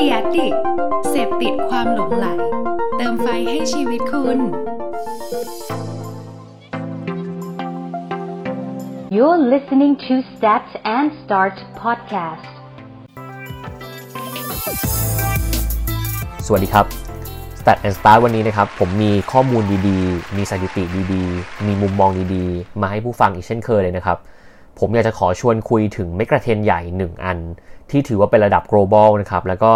ดียดิเสพติดความหลงไหล เติมไฟให้ชีวิตคุณ You're listening to Start and Start podcast. สวัสดีครับ Stat and Start วันนี้นะครับ ผมมีข้อมูลดีๆ มีสถิติดีๆ มีมุมมองดีๆ มาให้ผู้ฟังอีกเช่นเคยเลยนะครับ ผมอยากจะขอชวนคุยถึงเมกะเทรนใหญ่ 1 อัน ที่ถือว่าเป็นระดับ global นะครับ แล้วก็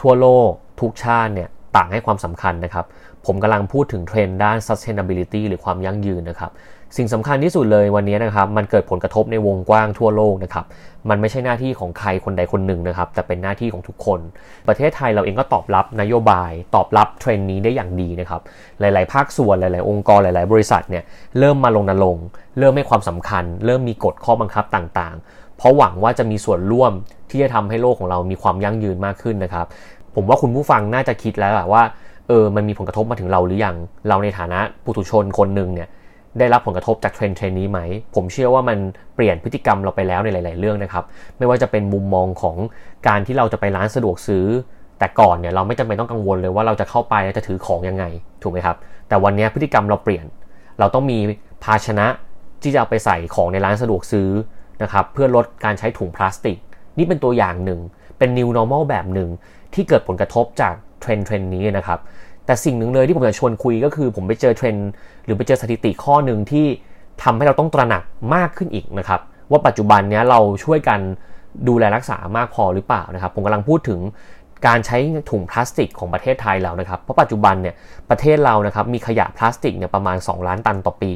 ทั่วโลกทุกชาติเนี่ยต่างให้ความสำคัญนะครับ ผมกำลังพูดถึงเทรนด์ด้าน sustainability หรือความยั่งยืนนะครับ สิ่งสำคัญที่สุดเลยวันนี้นะครับมันเกิดผลกระทบในวงกว้างทั่วโลกนะครับมันไม่ใช่หน้าที่ของใครคนใดคนหนึ่งนะครับแต่เป็นหน้าที่ของทุกคน ประเทศไทยเราเองก็ตอบรับนโยบาย ตอบรับเทรนด์นี้ได้อย่างดีนะครับหลาย ๆ ภาคส่วนหลาย ๆ องค์กรหลาย ๆ บริษัทเนี่ยเริ่มมาลงนรงเริ่มให้ความสำคัญ เริ่มมีกฎข้อบังคับต่าง ๆ เพราะหวังว่าจะมีส่วนร่วมที่จะทำให้โลกของเรามีความยั่งยืนมากขึ้นนะครับผมว่าคุณผู้ฟังน่าจะคิดแล้วแหละว่าเออมันมีผลกระทบมาถึงเราหรือยังเราในฐานะปุถุชนคนหนึ่งเนี่ย ได้รับผลกระทบจากเทรนด์เทรนนี้ไหม ผมเชื่อว่ามันเปลี่ยนพฤติกรรมเราไปแล้วในหลาย ๆ เรื่องนะครับ ไม่ว่าจะเป็นมุมมองของการที่เราจะไปร้านสะดวกซื้อ แต่ก่อนเนี่ยเราไม่จำเป็นต้องกังวลเลยว่าเราจะเข้าไปแล้วจะถือของยังไง ถูกไหมครับ แต่วันนี้พฤติกรรมเราเปลี่ยน เราต้องมีภาชนะที่จะเอาไปใส่ของในร้านสะดวกซื้อนะครับเพื่อลดการใช้ถุงพลาสติก นี่เป็นตัวอย่างหนึ่ง เป็น new normal แบบหนึ่งที่เกิดผลกระทบจากเทรนด์เทรนด์นี้นะครับ แต่สิ่งหนึ่งเลยที่ผมจะชวนคุยก็คือ ผมไปเจอเทรนด์หรือไปเจอสถิติข้อหนึ่งที่ทำให้เราต้องตระหนักมากขึ้นอีกนะครับ ว่าปัจจุบันนี้เราช่วยกันดูแลรักษามากพอหรือเปล่านะครับ ผมกำลังพูดถึงการใช้ถุงพลาสติกของประเทศไทยแล้วนะครับ เพราะปัจจุบันเนี่ยประเทศเรานะครับมีขยะพลาสติกเนี่ยประมาณ 2 ล้านตันต่อปี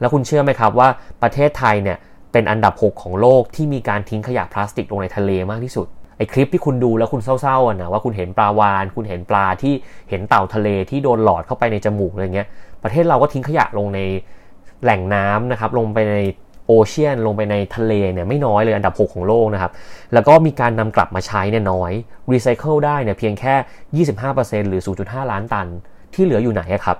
แล้วคุณเชื่อไหมครับว่าประเทศไทยเนี่ยเป็นอันดับ 6 ของโลกที่มีการทิ้งขยะพลาสติกลงในทะเลมากที่สุด ไอคลิปที่คุณดูแล้วคุณเศร้าๆนะว่าคุณเห็นปลาวาน คุณเห็นปลาที่เห็นเต่าทะเลที่โดนหลอดเข้าไปในจมูกอะไรเงี้ยประเทศเราก็ทิ้งขยะลงในแหล่งน้ำนะครับลงไปในโอเชียนลงไปในทะเลเนี่ยไม่น้อยเลยอันดับ 6 ของโลกนะครับ แล้วก็มีการนำกลับมาใช้เนี่ยน้อยรีไซเคิลได้เนี่ยเพียงแค่ 25%หรือ 0.5 ล้านตัน ที่เหลืออยู่ไหนครับ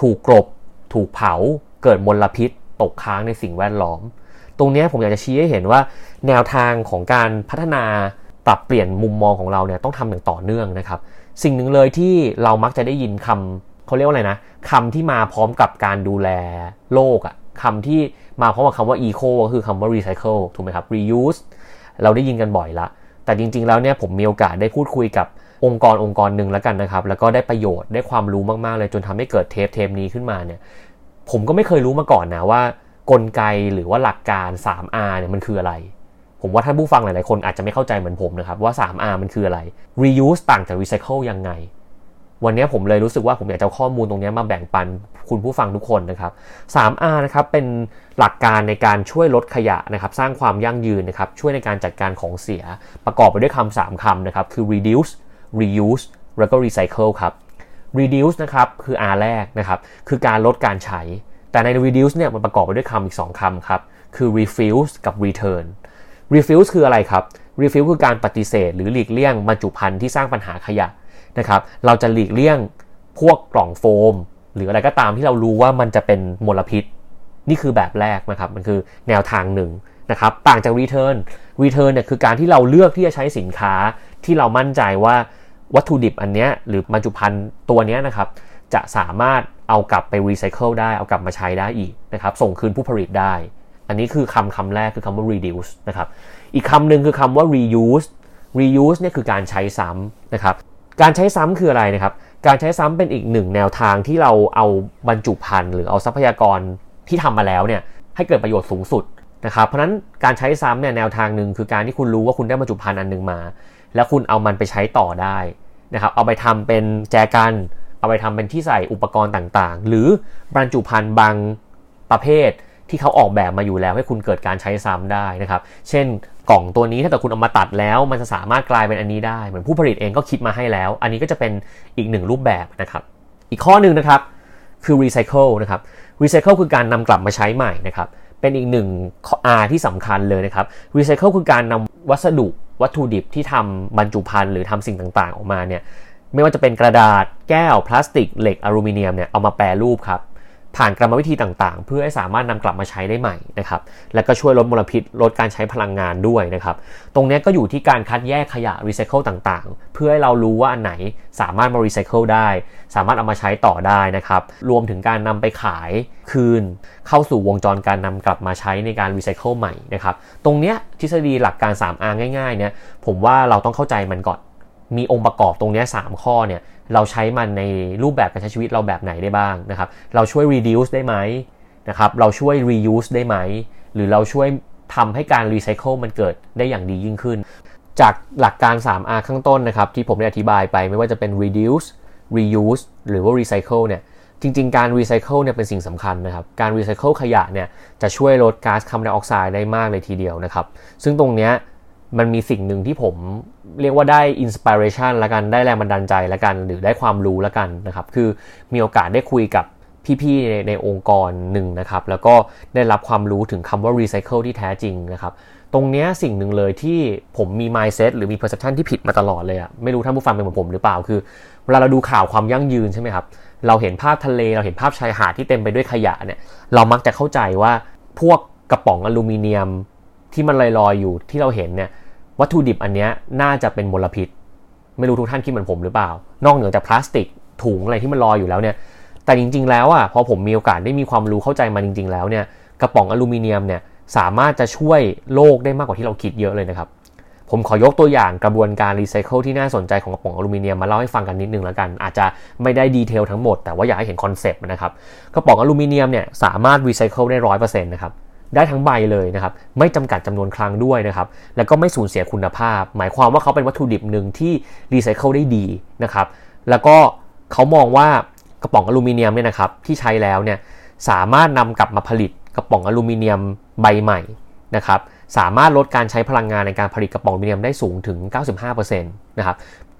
ถูกกรบถูกเผา เกิดมลพิษ ตกค้างในสิ่งแวดล้อม ตรงนี้ผมอยากจะชี้ให้เห็นว่า แนวทางของการพัฒนา ปรับเปลี่ยนมุมมองของเราเนี่ยต้องทำอย่างต่อเนื่องนะครับ สิ่งหนึ่งเลยที่เรามักจะได้ยินคำเขาเรียกว่าอะไรนะคำที่มาพร้อมกับการดูแลโลกอะคำที่มาพร้อมกับคำว่า eco ก็คือคำว่า recycle ถูกไหมครับ reuse เราได้ยินกันบ่อยละ แต่จริง ๆ แล้วเนี่ยผมมีโอกาสได้พูดคุยกับองค์กรองค์กรหนึ่งแล้วกันนะครับ แล้วก็ได้ประโยชน์ได้ความรู้มาก ๆ เลยจนทำให้เกิดเทปเทปนี้ขึ้นมาเนี่ย ผมก็ไม่เคยรู้มาก่อนนะว่ากลไกหรือว่าหลักการ 3R เนี่ยมันคืออะไร ผมว่าท่านผู้ฟังหลาย ๆ คนอาจจะไม่เข้าใจเหมือนผมนะครับว่า 3R มันคืออะไร reuse ต่างจาก recycle ยังไง วันนี้ผมเลยรู้สึกว่าผมอยากจะข้อมูลตรงนี้มาแบ่งปันคุณผู้ฟังทุกคนนะครับ 3R นะครับเป็นหลักการในการช่วยลดขยะนะครับ สร้างความยั่งยืนนะครับ ช่วยในการจัดการของเสีย ประกอบไปด้วยคำสามคำนะครับ คือ reduce reuse แล้วก็ recycle ครับ reduce นะครับคือ R แรกนะครับ คือการลดการใช้ แต่ใน reduce เนี่ยมันประกอบไปด้วยคำอีก 2คำครับ คือ refuse กับ return refuse คืออะไรครับ refuse คือการปฏิเสธ หรือหลีกเลี่ยงบรรจุภัณฑ์ที่สร้างปัญหาขยะนะครับ เราจะหลีกเลี่ยงพวกกล่องโฟม หรืออะไรก็ตามที่เรารู้ว่ามันจะเป็นมลพิษ นี่คือแบบแรกนะครับ มันคือแนวทางหนึ่งนะครับ ต่างจาก return return เนี่ยคือการที่เราเลือกที่จะใช้สินค้าที่เรามั่นใจว่าวัตถุดิบอันเนี้ยหรือบรรจุภัณฑ์ตัวเนี้ยนะครับจะสามารถเอากลับไปรีไซเคิลได้ เอากลับมาใช้ได้อีกนะครับ ส่งคืนผู้ผลิตได้ อันนี้คือคำคำแรกคือคำว่า reduce นะครับ อีกคำหนึ่งคือคำว่า reuse reuse เนี่ยคือการใช้ซ้ำนะครับ การใช้ซ้ำคืออะไรนะครับ การใช้ซ้ำเป็นอีกหนึ่งแนวทางที่เราเอาบรรจุภัณฑ์หรือเอาทรัพยากรที่ทำมาแล้วเนี่ยให้เกิดประโยชน์สูงสุดนะครับ เพราะนั้นการใช้ซ้ำเนี่ยแนวทางหนึ่งคือการที่คุณรู้ว่าคุณได้บรรจุภัณฑ์อันหนึ่งมา แล้วคุณเอามันไปใช้ต่อได้นะครับ เอาไปทำเป็นแจกัน เอาไปทำเป็นที่ใส่อุปกรณ์ต่างๆ หรือบรรจุภัณฑ์บางประเภท ที่เขาออกแบบมาอยู่แล้วให้คุณเกิดการใช้ซ้ำได้นะครับ เช่นกล่องตัวนี้ถ้าเกิดคุณเอามาตัดแล้วมันจะสามารถกลายเป็นอันนี้ได้ เหมือนผู้ผลิตเองก็คิดมาให้แล้ว อันนี้ก็จะเป็นอีกหนึ่งรูปแบบนะครับ อีกข้อหนึ่งนะครับคือ recycle นะครับ recycle คือการนำกลับมาใช้ใหม่นะครับเป็นอีกหนึ่ง R ที่สำคัญเลยนะครับ recycle คือการนำวัสดุวัตถุดิบที่ทำบรรจุภัณฑ์หรือทำสิ่งต่างๆ ออกมาเนี่ยไม่ว่าจะเป็นกระดาษแก้วพลาสติกเหล็กอลูมิเนียมเนี่ยเอามาแปรรูปครับ ผ่านกรรมวิธีต่างๆ เพื่อให้สามารถนำกลับมาใช้ได้ใหม่นะครับ แล้วก็ช่วยลดมลพิษ ลดการใช้พลังงานด้วยนะครับ ตรงนี้ก็อยู่ที่การคัดแยกขยะรีไซเคิลต่างๆ เพื่อให้เรารู้ว่าอันไหนสามารถมารีไซเคิลได้ สามารถเอามาใช้ต่อได้นะครับ รวมถึงการนำไปขายคืน เข้าสู่วงจรการนำกลับมาใช้ในการรีไซเคิลใหม่นะครับ ตรงนี้ทฤษฎีหลักการ 3R ง่ายๆเนี่ยผมว่าเราต้องเข้าใจมันก่อน มีองค์ประกอบตรงนี้3ข้อเนี่ย เราใช้มันในรูปแบบการใช้ชีวิตเราแบบไหนได้บ้างนะครับ เราช่วย reduce ได้ไหมนะครับ เราช่วย reuse ได้ไหม หรือเราช่วยทำให้การ recycle มันเกิดได้อย่างดียิ่งขึ้น จากหลักการ 3R ข้างต้นนะครับ ที่ผมได้อธิบายไปไม่ว่าจะเป็น reduce reuse หรือว่า recycle เนี่ยจริง ๆ การ recycle เนี่ยเป็นสิ่งสำคัญนะครับ การ recycle ขยะเนี่ยจะช่วยลดก๊าซคาร์บอนไดออกไซด์ได้มากเลยทีเดียวนะครับ ซึ่งตรงเนี้ยมันมีสิ่งหนึ่งที่ผม เรียกว่าได้ inspiration ละกันได้แรงบันดาลใจละกัน หรือได้ความรู้ละกันนะครับ คือมีโอกาสได้คุยกับพี่ๆในในองค์กรหนึ่งนะครับ แล้วก็ได้รับความรู้ถึงคำว่า recycle ที่แท้จริงนะครับ ตรงนี้สิ่งหนึ่งเลยที่ผมมี mindset หรือมี perception ที่ผิดมาตลอดเลยอะไม่รู้ท่านผู้ฟังเป็นเหมือนผมหรือเปล่า คือเวลาเราดูข่าวความยั่งยืนใช่ไหมครับ เราเห็นภาพทะเลเราเห็นภาพชายหาดที่เต็มไปด้วยขยะเนี่ย เรามักจะเข้าใจว่าพวกกระป๋องอลูมิเนียมที่มันลอยๆอยู่ที่เราเห็นเนี่ย วัตถุดิบอันนี้น่าจะเป็นมลพิษ ไม่รู้ทุกท่านคิดเหมือนผมหรือเปล่า นอกเหนือจากพลาสติกถุงอะไรที่มันลอยอยู่แล้วเนี่ย แต่จริง ๆ แล้วอะพอผมมีโอกาสได้มีความรู้เข้าใจมาจริง ๆ แล้วเนี่ยกระป๋องอลูมิเนียมเนี่ยสามารถจะช่วยโลกได้มากกว่าที่เราคิดเยอะเลยนะครับ ผมขอยกตัวอย่างกระบวนการรีไซเคิลที่น่าสนใจของกระป๋องอลูมิเนียมมาเล่าให้ฟังกันนิดนึงแล้วกัน อาจจะไม่ได้ detail ทั้งหมดแต่ว่าอยากให้เห็น concept นะครับกระป๋องอลูมิเนียมเนี่ยสามารถรีไซเคิลได้ร้อยเปอร์เซ็นต์นะครับ ได้ทั้งใบเลยนะครับ ไม่จำกัดจำนวนครั้งด้วยนะครับ แล้วก็ไม่สูญเสียคุณภาพ หมายความว่าเขาเป็นวัตถุดิบหนึ่งที่รีไซเคิลได้ดีนะครับ แล้วก็เขามองว่ากระป๋องอลูมิเนียมเนี่ยนะครับที่ใช้แล้วเนี่ยสามารถนำกลับมาผลิตกระป๋องอลูมิเนียมใบใหม่นะครับ สามารถลดการใช้พลังงานในการผลิตกระป๋องอลูมิเนียมได้สูงถึง 95%นะครับ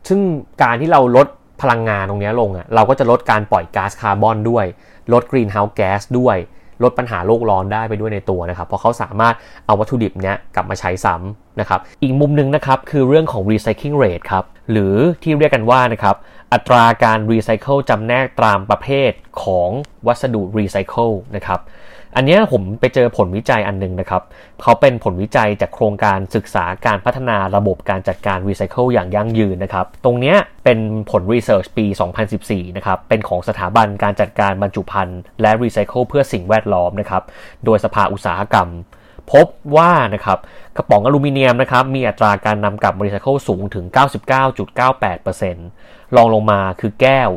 ซึ่งการที่เราลดพลังงานตรงนี้ลงอะ เราก็จะลดการปล่อยก๊าซคาร์บอนด้วย ลด greenhouse gas ด้วย ลดปัญหาโลกร้อนได้ไปด้วยในตัวนะครับ เพราะเขาสามารถเอาวัตถุดิบเนี้ยกลับมาใช้ซ้ำนะครับ อีกมุมหนึ่งนะครับคือเรื่องของ recycling rate ครับ หรือที่เรียกกันว่านะครับอัตราการรีไซเคิลจำแนกตามประเภทของวัสดุรีไซเคิลนะครับ อันนี้ผมไปเจอผลวิจัยอันหนึ่งนะครับ เขาเป็นผลวิจัยจากโครงการศึกษาการพัฒนาระบบการจัดการรีไซเคิลอย่างยั่งยืนนะครับ ตรงเนี้ยเป็นผล research ปี 2014 นะครับ เป็นของสถาบันการจัดการบรรจุภัณฑ์และรีไซเคิลเพื่อสิ่งแวดล้อมนะครับ โดยสภาอุตสาหกรรม พบว่านะครับกระป๋องอลูมิเนียมนะครับมีอัตราการนำกลับรีไซเคิลสูงถึง 99.98%รองลงมาคือแก้ว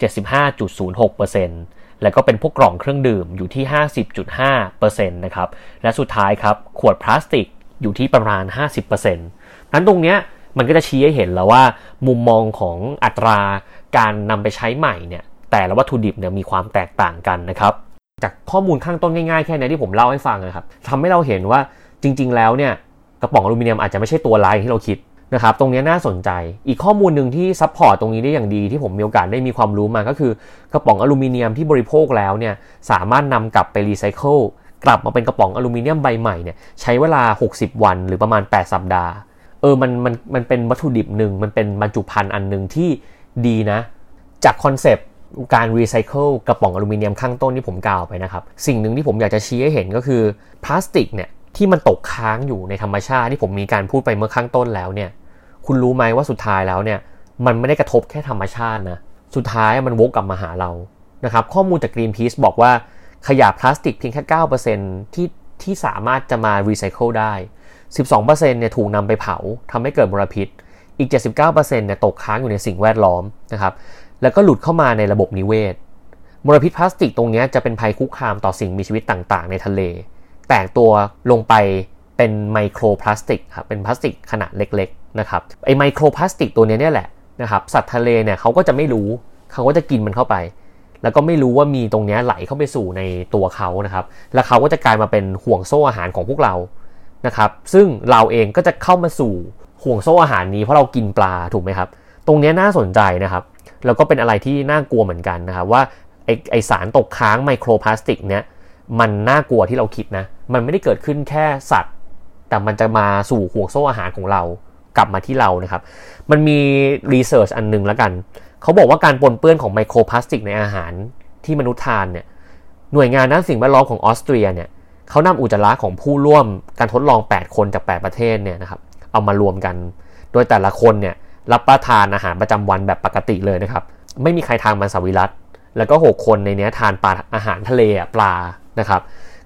75.06% แล้วก็เป็นพวกกล่องเครื่องดื่มอยู่ที่ 50.5%นะครับ และสุดท้ายครับ ขวดพลาสติกอยู่ที่ประมาณ 50%นั้นตรงเนี้ยมันก็จะชี้ให้เห็นแล้วว่า มุมมองของอัตราการนำไปใช้ใหม่เนี่ย แต่ละวัตถุดิบเนี่ยมีความแตกต่างกันนะครับ จากข้อมูลข้างต้นง่ายๆ แค่นี้ที่ผมเล่าให้ฟังนะครับทำให้เราเห็นว่าจริง ๆ แล้วเนี่ยกระป๋องอลูมิเนียมอาจจะไม่ใช่ตัวร้ายที่เราคิด นะครับตรงนี้น่าสนใจ อีกข้อมูลหนึ่งที่ support ตรงนี้ได้อย่างดีที่ผมมีโอกาสได้มีความรู้มาก็คือกระป๋องอลูมิเนียมที่บริโภคแล้วเนี่ยสามารถนำกลับไปรีไซเคิลกลับมาเป็นกระป๋องอลูมิเนียมใบใหม่เนี่ยใช้เวลา 60 วันหรือประมาณ 8 สัปดาห์ เออมันมันมันเป็นวัตถุดิบหนึ่งมันเป็นบรรจุภัณฑ์อันหนึ่งที่ดีนะ จาก concept การรีไซเคิลกระป๋องอลูมิเนียมข้างต้นที่ผมกล่าวไปนะครับ สิ่งหนึ่งที่ผมอยากจะชี้ให้เห็นก็คือพลาสติกเนี่ยที่มันตกค้างอยู่ในธรรมชาติที่ผมมีการพูดไปเมื่อข้างต้นแล้วเนี่ย คุณรู้ไหมว่าสุดท้ายแล้วเนี่ย มันไม่ได้กระทบแค่ธรรมชาตินะ สุดท้ายมันวกกลับมาหาเรา นะครับ ข้อมูลจาก Greenpeace บอกว่าขยะพลาสติกเพียงแค่ 9%ที่ที่สามารถจะมารีไซเคิลได้ 12%เนี่ยถูกนำไปเผาทำให้เกิดมลพิษ อีก 79%เนี่ยตกค้างอยู่ในสิ่งแวดล้อมนะครับ แล้วก็หลุดเข้ามาในระบบนิเวศ มลพิษพลาสติกตรงนี้จะเป็นภัยคุกคามต่อสิ่งมีชีวิตต่างๆ ในทะเล แตกตัวลงไป เป็นไมโครพลาสติกครับเป็นพลาสติกขนาดเล็กๆนะครับไอ้ไมโครพลาสติกตัวนี้เนี่ยแหละนะครับสัตว์ทะเลเนี่ยเขาก็จะไม่รู้เขาก็จะกินมันเข้าไป แล้วก็ไม่รู้ว่ามีตรงนี้ไหลเข้าไปสู่ในตัวเขานะครับ แล้วเขาก็จะกลายมาเป็นห่วงโซ่อาหารของพวกเรานะครับซึ่งเราเองก็จะเข้ามาสู่ห่วงโซ่อาหารนี้เพราะเรากินปลาถูกไหมครับ ตรงนี้น่าสนใจนะครับ แล้วก็เป็นอะไรที่น่ากลัวเหมือนกันนะครับว่าไอไอสารตกค้างไมโครพลาสติกเนี้ยมันน่ากลัวที่เราคิดนะ มันไม่ได้เกิดขึ้นแค่สัตว์ แต่มันจะมาสู่ห่วงโซ่อาหารของเรากลับมาที่เรานะครับ มันมีรีเสิร์ชอันหนึงแล้วกัน เขาบอกว่าการปนเปื้อนของไมโครพลาสติกในอาหารที่มนุษย์ทานเนี่ย หน่วยงานด้านสิ่งแวดล้อมของออสเตรียเนี่ยเขานำอุจจาระของผู้ร่วมการทดลอง 8 คนจาก 8 ประเทศเนี่ยนะครับ เอามารวมกัน โดยแต่ละคนเนี่ยรับประทานอาหารประจำวันแบบปกติเลยนะครับ ไม่มีใครทานมังสวิรัตแล้วก็ 6 คนในนี้ทานปลาอาหารทะเลปลานะครับ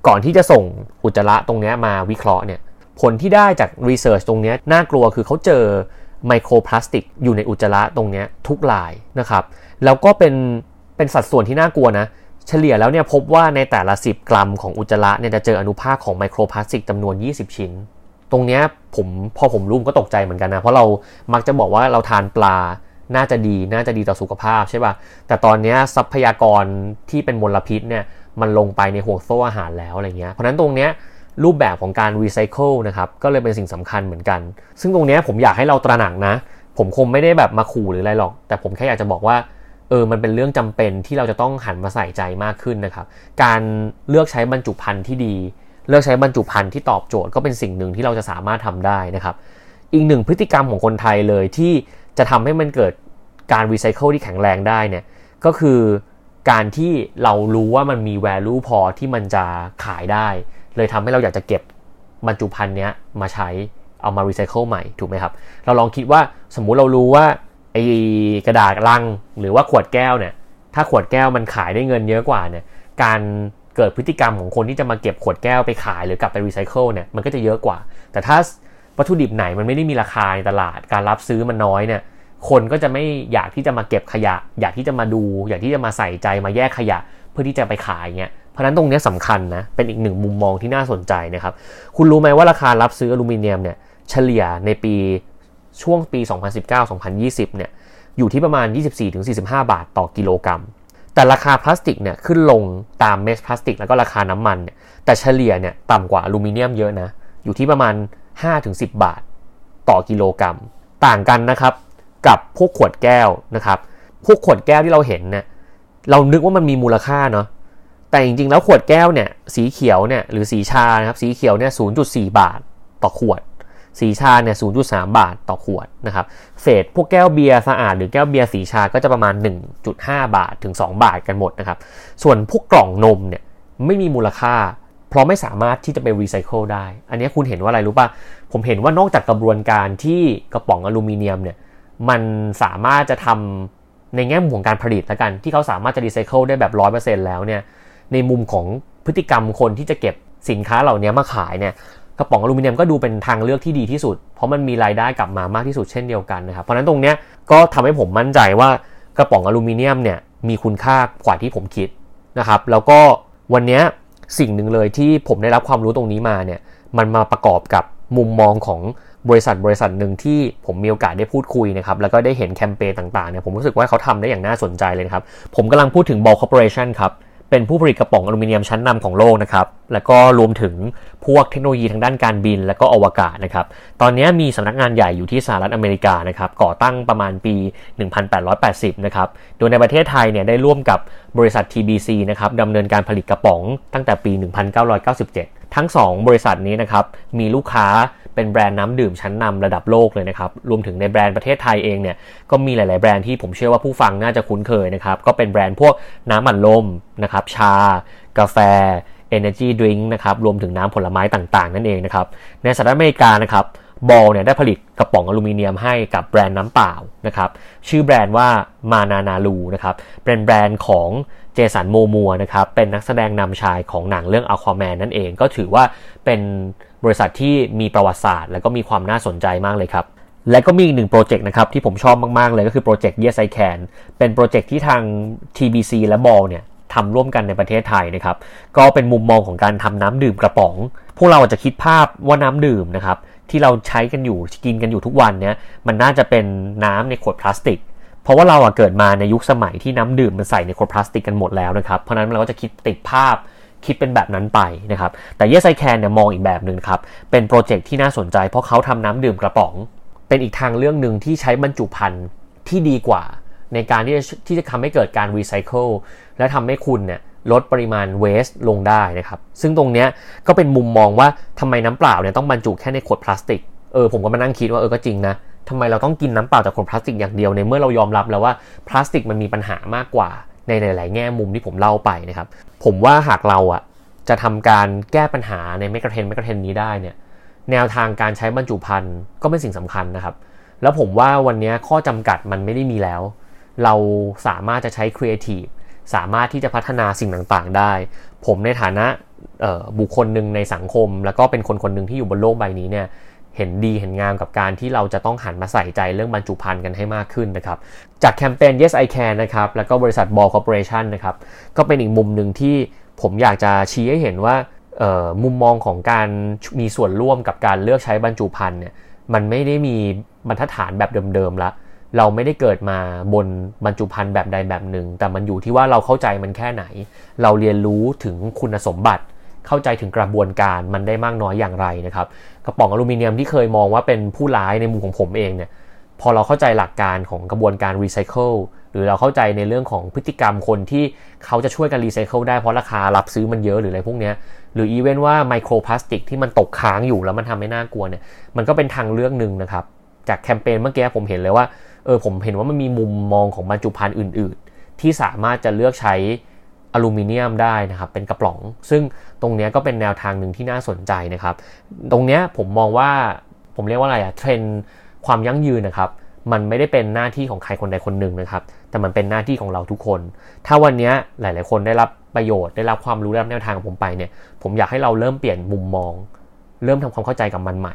ก่อนที่จะส่งอุจจาระตรงนี้มาวิเคราะห์เนี่ย ผลที่ได้จากรีเสิร์ชตรงนี้น่ากลัวคือเขาเจอไมโครพลาสติกอยู่ในอุจจาระตรงนี้ทุกลายนะครับ แล้วก็เป็นเป็นสัดส่วนที่น่ากลัวนะ เฉลี่ยแล้วเนี่ยพบว่าในแต่ละ 10 กรัมของอุจจาระเนี่ยจะเจออนุภาคของไมโครพลาสติกจำนวน 20 ชิ้น ตรงนี้ผมพอผมรู้ก็ตกใจเหมือนกันนะ เพราะเรามักจะบอกว่าเราทานปลาน่าจะดีน่าจะดีต่อสุขภาพใช่ป่ะ แต่ตอนนี้ทรัพยากรที่เป็นมลพิษเนี่ยมันลงไปในห่วงโซ่อาหารแล้วอะไรเงี้ย เพราะนั้นตรงเนี้ย รูปแบบของการรีไซเคิลนะครับก็เลยเป็นสิ่งสำคัญเหมือนกัน ซึ่งตรงนี้ผมอยากให้เราตระหนักนะ ผมคงไม่ได้แบบมาขู่หรืออะไรหรอก แต่ผมแค่อยากจะบอกว่าเออมันเป็นเรื่องจำเป็นที่เราจะต้องหันมาใส่ใจมากขึ้นนะครับ การเลือกใช้บรรจุภัณฑ์ที่ดี เลือกใช้บรรจุภัณฑ์ที่ตอบโจทย์ก็เป็นสิ่งหนึ่งที่เราจะสามารถทำได้นะครับ อีกหนึ่งพฤติกรรมของคนไทยเลยที่จะทำให้มันเกิดการรีไซเคิลที่แข็งแรงได้เนี่ยก็คือการที่เรารู้ว่ามันมี value พอที่มันจะขายได้ เลยทำให้เราอยากจะเก็บบรรจุภัณฑ์เนี้ยมาใช้เอามารีไซเคิลใหม่ถูกไหมครับ เราลองคิดว่าสมมุติเรารู้ว่าไอ้กระดาษลังหรือว่าขวดแก้วเนี่ย ถ้าขวดแก้วมันขายได้เงินเยอะกว่าเนี่ย การเกิดพฤติกรรมของคนที่จะมาเก็บขวดแก้วไปขายหรือกลับไปรีไซเคิลเนี่ยมันก็จะเยอะกว่า แต่ถ้าวัตถุดิบไหนมันไม่ได้มีราคาในตลาด การรับซื้อมันน้อยเนี่ย คนก็จะไม่อยากที่จะมาเก็บขยะ อยากที่จะมาดู อยากที่จะมาใส่ใจมาแยกขยะ เพื่อที่จะไปขายเงี้ย เพราะนั้นตรงนี้สำคัญนะ เป็นอีกหนึ่งมุมมองที่น่าสนใจนะครับ คุณรู้ไหมว่าราคารับซื้ออลูมิเนียมเนี่ยเฉลี่ยในปีช่วงปี 2019-2020 เนี่ยอยู่ที่ประมาณ 24-45 บาทต่อกิโลกรัม แต่ราคาพลาสติกเนี่ยขึ้นลงตามเมสพลาสติก แล้วก็ราคาน้ำมันเนี่ยแต่เฉลี่ยเนี่ยต่ำกว่าอลูมิเนียมเยอะนะ อยู่ที่ประมาณ 5-10 บาทต่อกิโลกรัม ต่างกันนะครับกับพวกขวดแก้วนะครับ พวกขวดแก้วที่เราเห็นเนี่ยเรานึกว่ามันมีมูลค่าเนาะ แต่จริงๆ แล้วขวดแก้วเนี่ยสีเขียวเนี่ยหรือสีชานะครับสีเขียวเนี่ย0.4 บาทต่อขวด สีชาเนี่ย0.3 บาทต่อขวดนะครับเศษพวกแก้วเบียร์สะอาดหรือแก้วเบียร์สีชาก็จะประมาณ 1.5 บาทถึง 2 บาทกันหมดนะครับส่วนพวกกล่องนมเนี่ยไม่มีมูลค่า เพราะไม่สามารถที่จะไปรีไซเคิลได้ อันนี้คุณเห็นว่าอะไรรู้ป่ะ ผมเห็นว่านอกจากกระบวนการที่กระป๋องอลูมิเนียมเนี่ยมันสามารถจะทำในแง่มุมของการผลิตแล้วกัน ที่เขาสามารถจะรีไซเคิลได้แบบ 100%แล้วเนี่ย ในมุมของพฤติกรรมคนที่จะเก็บสินค้าเหล่านี้มาขายเนี่ยกระป๋องอลูมิเนียมก็ดูเป็นทางเลือกที่ดีที่สุด เพราะมันมีรายได้กลับมามากที่สุดเช่นเดียวกันนะครับเพราะนั้นตรงเนี้ยก็ทำให้ผมมั่นใจว่ากระป๋องอลูมิเนียมเนี่ยมีคุณค่ากว่าที่ผมคิดนะครับแล้วก็วันนี้สิ่งหนึ่งเลยที่ผมได้รับความรู้ตรงนี้มาเนี่ยมันมาประกอบกับมุมมองของบริษัทบริษัทหนึ่งที่ผมมีโอกาสได้พูดคุยนะครับแล้วก็ได้เห็นแคมเปญต่างๆเนี่ยผมรู้สึกว่าเขาทำได้อย่างน่าสนใจเลยครับผมกำลังพูดถึง Ball Corporation ครับ เป็นผู้ผลิตกระป๋องอลูมิเนียมชั้นนำของโลกนะครับ แล้วก็รวมถึงพวกเทคโนโลยีทางด้านการบิน และก็อวกาศนะครับ ตอนนี้มีสำนักงานใหญ่อยู่ที่สหรัฐอเมริกานะครับ ก่อตั้งประมาณปี 1880 นะครับ โดยในประเทศไทยเนี่ยได้ร่วมกับบริษัท TBC นะครับดำเนินการผลิตกระป๋องตั้งแต่ปี 1997 ทั้ง 2 บริษัทนี้นะครับมีลูกค้าเป็นแบรนด์น้ำดื่มชั้นนำระดับโลกเลยนะครับรวมถึงในแบรนด์ประเทศไทยเองเนี่ยก็มีหลาย ๆ แบรนด์ที่ผมเชื่อว่าผู้ฟังน่าจะคุ้นเคยนะครับก็เป็นแบรนด์พวกน้ำมันลมนะครับชา กาแฟ Energy Drink นะครับรวมถึงน้ำผลไม้ต่าง ๆ นั่นเองนะครับในสหรัฐอเมริกานะครับ บอลเนี่ยได้ผลิตกระป๋องอลูมิเนียมให้กับแบรนด์น้ำเปล่านะครับ ชื่อแบรนด์ว่า Mananalu นะครับเป็นแบรนด์ของ Jason Momoa นะครับเป็นนักแสดงนำชายของหนังเรื่องอควาแมนนั่นเองก็ถือว่าเป็นบริษัทที่มีประวัติศาสตร์ และก็มีความน่าสนใจมากเลยครับและก็มีอีกหนึ่งโปรเจกต์นะครับที่ผมชอบมาก ๆ เลยก็คือโปรเจกต์ Yes I Can เป็นโปรเจกต์ที่ทาง TBC และบอลเนี่ยทำร่วมกันในประเทศไทยนะครับ ก็เป็นมุมมองของการทำน้ำดื่มกระป๋อง พวกเราอาจจะคิดภาพว่าน้ำดื่มนะครับ ที่เราใช้กันอยู่กินกันอยู่ทุกวันเนี่ยมันน่าจะเป็นน้ำในขวดพลาสติก เพราะว่าเราเกิดมาในยุคสมัยที่น้ำดื่มมันใส่ในขวดพลาสติกกันหมดแล้วนะครับ เพราะนั้นเราก็จะคิดติดภาพคิดเป็นแบบนั้นไปนะครับ แต่ Yes I Can เนี่ยมองอีกแบบหนึ่งครับ เป็นโปรเจกต์ที่น่าสนใจเพราะเขาทำน้ำดื่มกระป๋อง เป็นอีกทางเรื่องหนึ่งที่ใช้บรรจุภัณฑ์ที่ดีกว่า ในการที่จะที่จะทำให้เกิดการรีไซเคิลและทำให้คุณเนี่ย ลดปริมาณ waste ลงได้นะครับ ซึ่งตรงนี้ก็เป็นมุมมองว่าทำไมน้ำเปล่าเนี่ยต้องบรรจุแค่ในขวดพลาสติก เออผมก็มานั่งคิดว่าเออก็จริงนะทำไมเราต้องกินน้ำเปล่าจากขวดพลาสติกอย่างเดียวในเมื่อเรายอมรับแล้วว่าพลาสติกมันมีปัญหามากกว่าในหลาย ๆ แง่มุมที่ผมเล่าไปนะครับ ผมว่าหากเราอะจะทำการแก้ปัญหาใน megatrend megatrend นี้ได้เนี่ยแนวทางการใช้บรรจุภัณฑ์ก็เป็นสิ่งสำคัญนะครับ แล้วผมว่าวันนี้ข้อจำกัดมันไม่ได้มีแล้ว เราสามารถจะใช้ครีเอทีฟ สามารถที่จะพัฒนาสิ่งต่างๆ ได้ ผมในฐานะบุคคลหนึ่งในสังคม แล้วก็เป็นคนคนหนึ่งที่อยู่บนโลกใบนี้เนี่ยเห็นดีเห็นงามกับการที่เราจะต้องหันมาใส่ใจเรื่องบรรจุภัณฑ์กันให้มากขึ้นนะครับ จากแคมเปญ Yes I Can นะครับ แล้วก็บริษัท Ball Corporation นะครับ ก็เป็นอีกมุมหนึ่งที่ผมอยากจะชี้ให้เห็นว่ามุมมองของการมีส่วนร่วมกับการเลือกใช้บรรจุภัณฑ์เนี่ยมันไม่ได้มีบรรทัดฐานแบบเดิมๆละ เราไม่ได้เกิดมาบนบรรจุภัณฑ์แบบใดแบบหนึ่ง แต่มันอยู่ที่ว่าเราเข้าใจมันแค่ไหน เราเรียนรู้ถึงคุณสมบัติ เข้าใจถึงกระบวนการมันได้มากน้อยอย่างไรนะครับ กระป๋องอลูมิเนียมที่เคยมองว่าเป็นผู้ร้ายในมุมของผมเองเนี่ย พอเราเข้าใจหลักการของกระบวนการรีไซเคิลหรือเราเข้าใจในเรื่องของพฤติกรรมคนที่เขาจะช่วยกันรีไซเคิลได้เพราะราคารับซื้อมันเยอะหรืออะไรพวกนี้หรือ even ว่าไมโครพลาสติกที่มันตกค้างอยู่แล้วมันทำให้น่ากลัวเนี่ยมันก็เป็นทางเลือกหนึ่งนะครับ จากแคมเปญเมื่อกี้ผมเห็นเลยว่า เออผมเห็นว่ามันมีมุมมองของบรรจุภัณฑ์อื่น ๆ ที่สามารถจะเลือกใช้อลูมิเนียมได้นะครับเป็นกระป๋อง ซึ่งตรงนี้ก็เป็นแนวทางหนึ่งที่น่าสนใจนะครับ ตรงนี้ผมมองว่าผมเรียกว่าอะไรอะเทรนความยั่งยืนนะครับ มันไม่ได้เป็นหน้าที่ของใครคนใดคนหนึ่งนะครับ แต่มันเป็นหน้าที่ของเราทุกคน ถ้าวันนี้หลาย ๆ คนได้รับประโยชน์ได้รับความรู้ได้รับแนวทางของผมไปเนี่ย ผมอยากให้เราเริ่มเปลี่ยนมุมมอง เริ่มทำความเข้าใจกับมันใหม่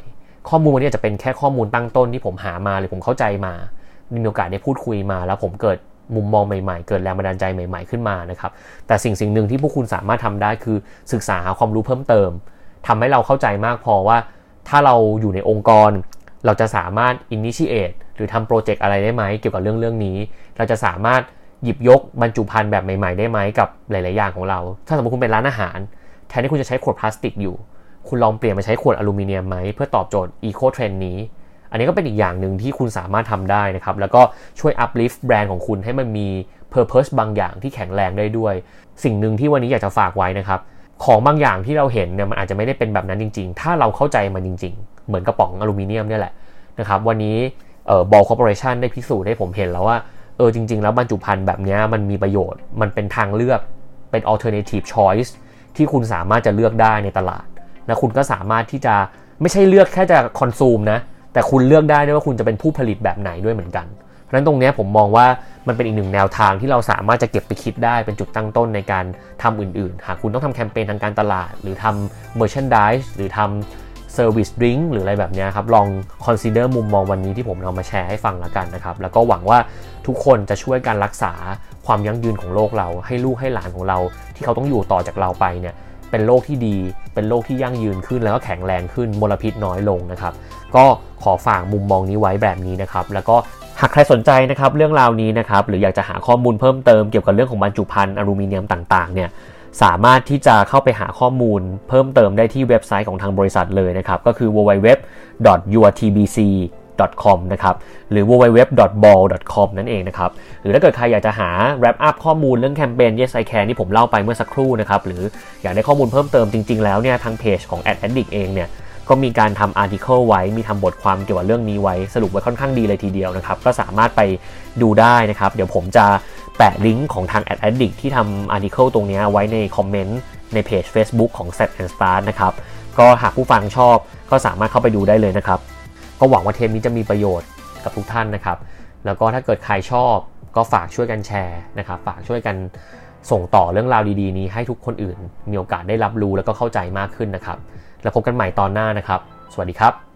ข้อมูลนี้จะเป็นแค่ข้อมูลตั้งต้นที่ผมหามาหรือผมเข้าใจมา มีโอกาสได้พูดคุยมา แล้วผมเกิดมุมมองใหม่ๆ เกิดแรงบันดาลใจใหม่ ๆขึ้นมานะครับ แต่สิ่งสิ่งหนึ่งที่พวกคุณสามารถทำได้คือศึกษาหาความรู้เพิ่มเติมทำให้เราเข้าใจมากพอว่า ถ้าเราอยู่ในองค์กร เราจะสามารถ initiate หรือทำโปรเจกต์อะไรได้ไหมเกี่ยวกับเรื่องเรื่องนี้ เราจะสามารถหยิบยกบรรจุภัณฑ์แบบใหม่ๆ ได้ไหมกับหลาย ๆ อย่างของเรา ถ้าสมมติคุณเป็นร้านอาหาร แทนที่คุณจะใช้ขวดพลาสติกอยู่ คุณลองเปลี่ยนมาใช้ขวดอลูมิเนียมไหมเพื่อตอบโจทย์อีโคเทรนนี้ อันนี้ก็เป็นอีกอย่างหนึ่งที่คุณสามารถทำได้นะครับ แล้วก็ช่วย uplift แบรนด์ของคุณให้มันมี purpose บางอย่างที่แข็งแรงได้ด้วย สิ่งหนึ่งที่วันนี้อยากจะฝากไว้นะครับของบางอย่างที่เราเห็นเนี่ยมันอาจจะไม่ได้เป็นแบบนั้นจริง ๆ ถ้าเราเข้าใจมันจริง ๆ เหมือนกระป๋องอลูมิเนียมเนี่ยแหละนะครับวันนี้เอ่อบอลคอร์ปอเรชันได้พิสูจน์ให้ผมเห็นแล้วว่าเออจริง ๆ แล้วบรรจุภัณฑ์แบบนี้มันมีประโยชน์ มันเป็นทางเลือกเป็น alternative choice ที่คุณสามารถจะเลือกได้ในตลาด และคุณก็สามารถที่จะไม่ใช่เลือกแค่จะคอนซูมนะ แต่คุณเลือกได้ด้วยว่าคุณจะเป็นผู้ผลิตแบบไหนด้วยเหมือนกันเพราะฉะนั้นตรงนี้ผมมองว่ามันเป็นอีกหนึ่งแนวทางที่เราสามารถจะเก็บไปคิดได้เป็นจุดตั้งต้นในการทำอื่นๆ หากคุณต้องทำแคมเปญทางการตลาด หรือทำ merchandise หรือทำ service drink หรืออะไรแบบนี้ครับ ลอง consider มุมมองวันนี้ที่ผมเอามาแชร์ให้ฟังแล้วกันนะครับ แล้วก็หวังว่าทุกคนจะช่วยการรักษาความยั่งยืนของโลกเรา ให้ลูกให้หลานของเรา ที่เขาต้องอยู่ต่อจากเราไปเนี่ย เป็นโลกที่ดี เป็นโลกที่ยั่งยืนขึ้นแล้วก็แข็งแรงขึ้นมลพิษน้อยลงนะครับ ก็ขอฝากมุมมองนี้ไว้แบบนี้นะครับ แล้วก็หากใครสนใจนะครับเรื่องราวนี้นะครับหรืออยากจะหาข้อมูลเพิ่มเติมเกี่ยวกับเรื่องของบรรจุภัณฑ์อลูมิเนียมต่างๆเนี่ยสามารถที่จะเข้าไปหาข้อมูลเพิ่มเติมได้ที่เว็บไซต์ของทางบริษัทเลยนะครับ ก็คือ www.yourtbc com นะครับหรือ www.ball.com นั่นเองนะครับหรือถ้าเกิดใครอยากจะหา wrap up ข้อมูลเรื่องแคมเปญ Yes I Can ที่ผมเล่าไปเมื่อสักครู่นะครับหรืออยากได้ข้อมูลเพิ่มเติมจริง ๆ แล้วเนี่ยทางเพจของ Ad Addict เองเนี่ยก็มีการทำอาร์ติเคิลไว้ มีทำบทความเกี่ยวกับเรื่องนี้ไว้ สรุปไว้ค่อนข้างดีเลยทีเดียวนะครับ ก็สามารถไปดูได้นะครับ เดี๋ยวผมจะแปะลิงก์ของทาง Ad Addict ที่ทำอาร์ติเคิลตรงนี้ไว้ในคอมเมนต์ในเพจ Facebook ของ Set and Start นะครับ ก็หากผู้ฟังชอบก็สามารถเข้าไปดูได้เลยนะครับ ก็หวังว่าเทปนี้จะมีประโยชน์กับทุกท่านนะครับ แล้วก็ถ้าเกิดใครชอบก็ฝากช่วยกันแชร์นะครับ ฝากช่วยกันส่งต่อเรื่องราวดีๆ นี้ให้ทุกคนอื่น มีโอกาสได้รับรู้แล้วก็เข้าใจมากขึ้นนะครับ แล้วพบกันใหม่ตอนหน้านะครับ สวัสดีครับ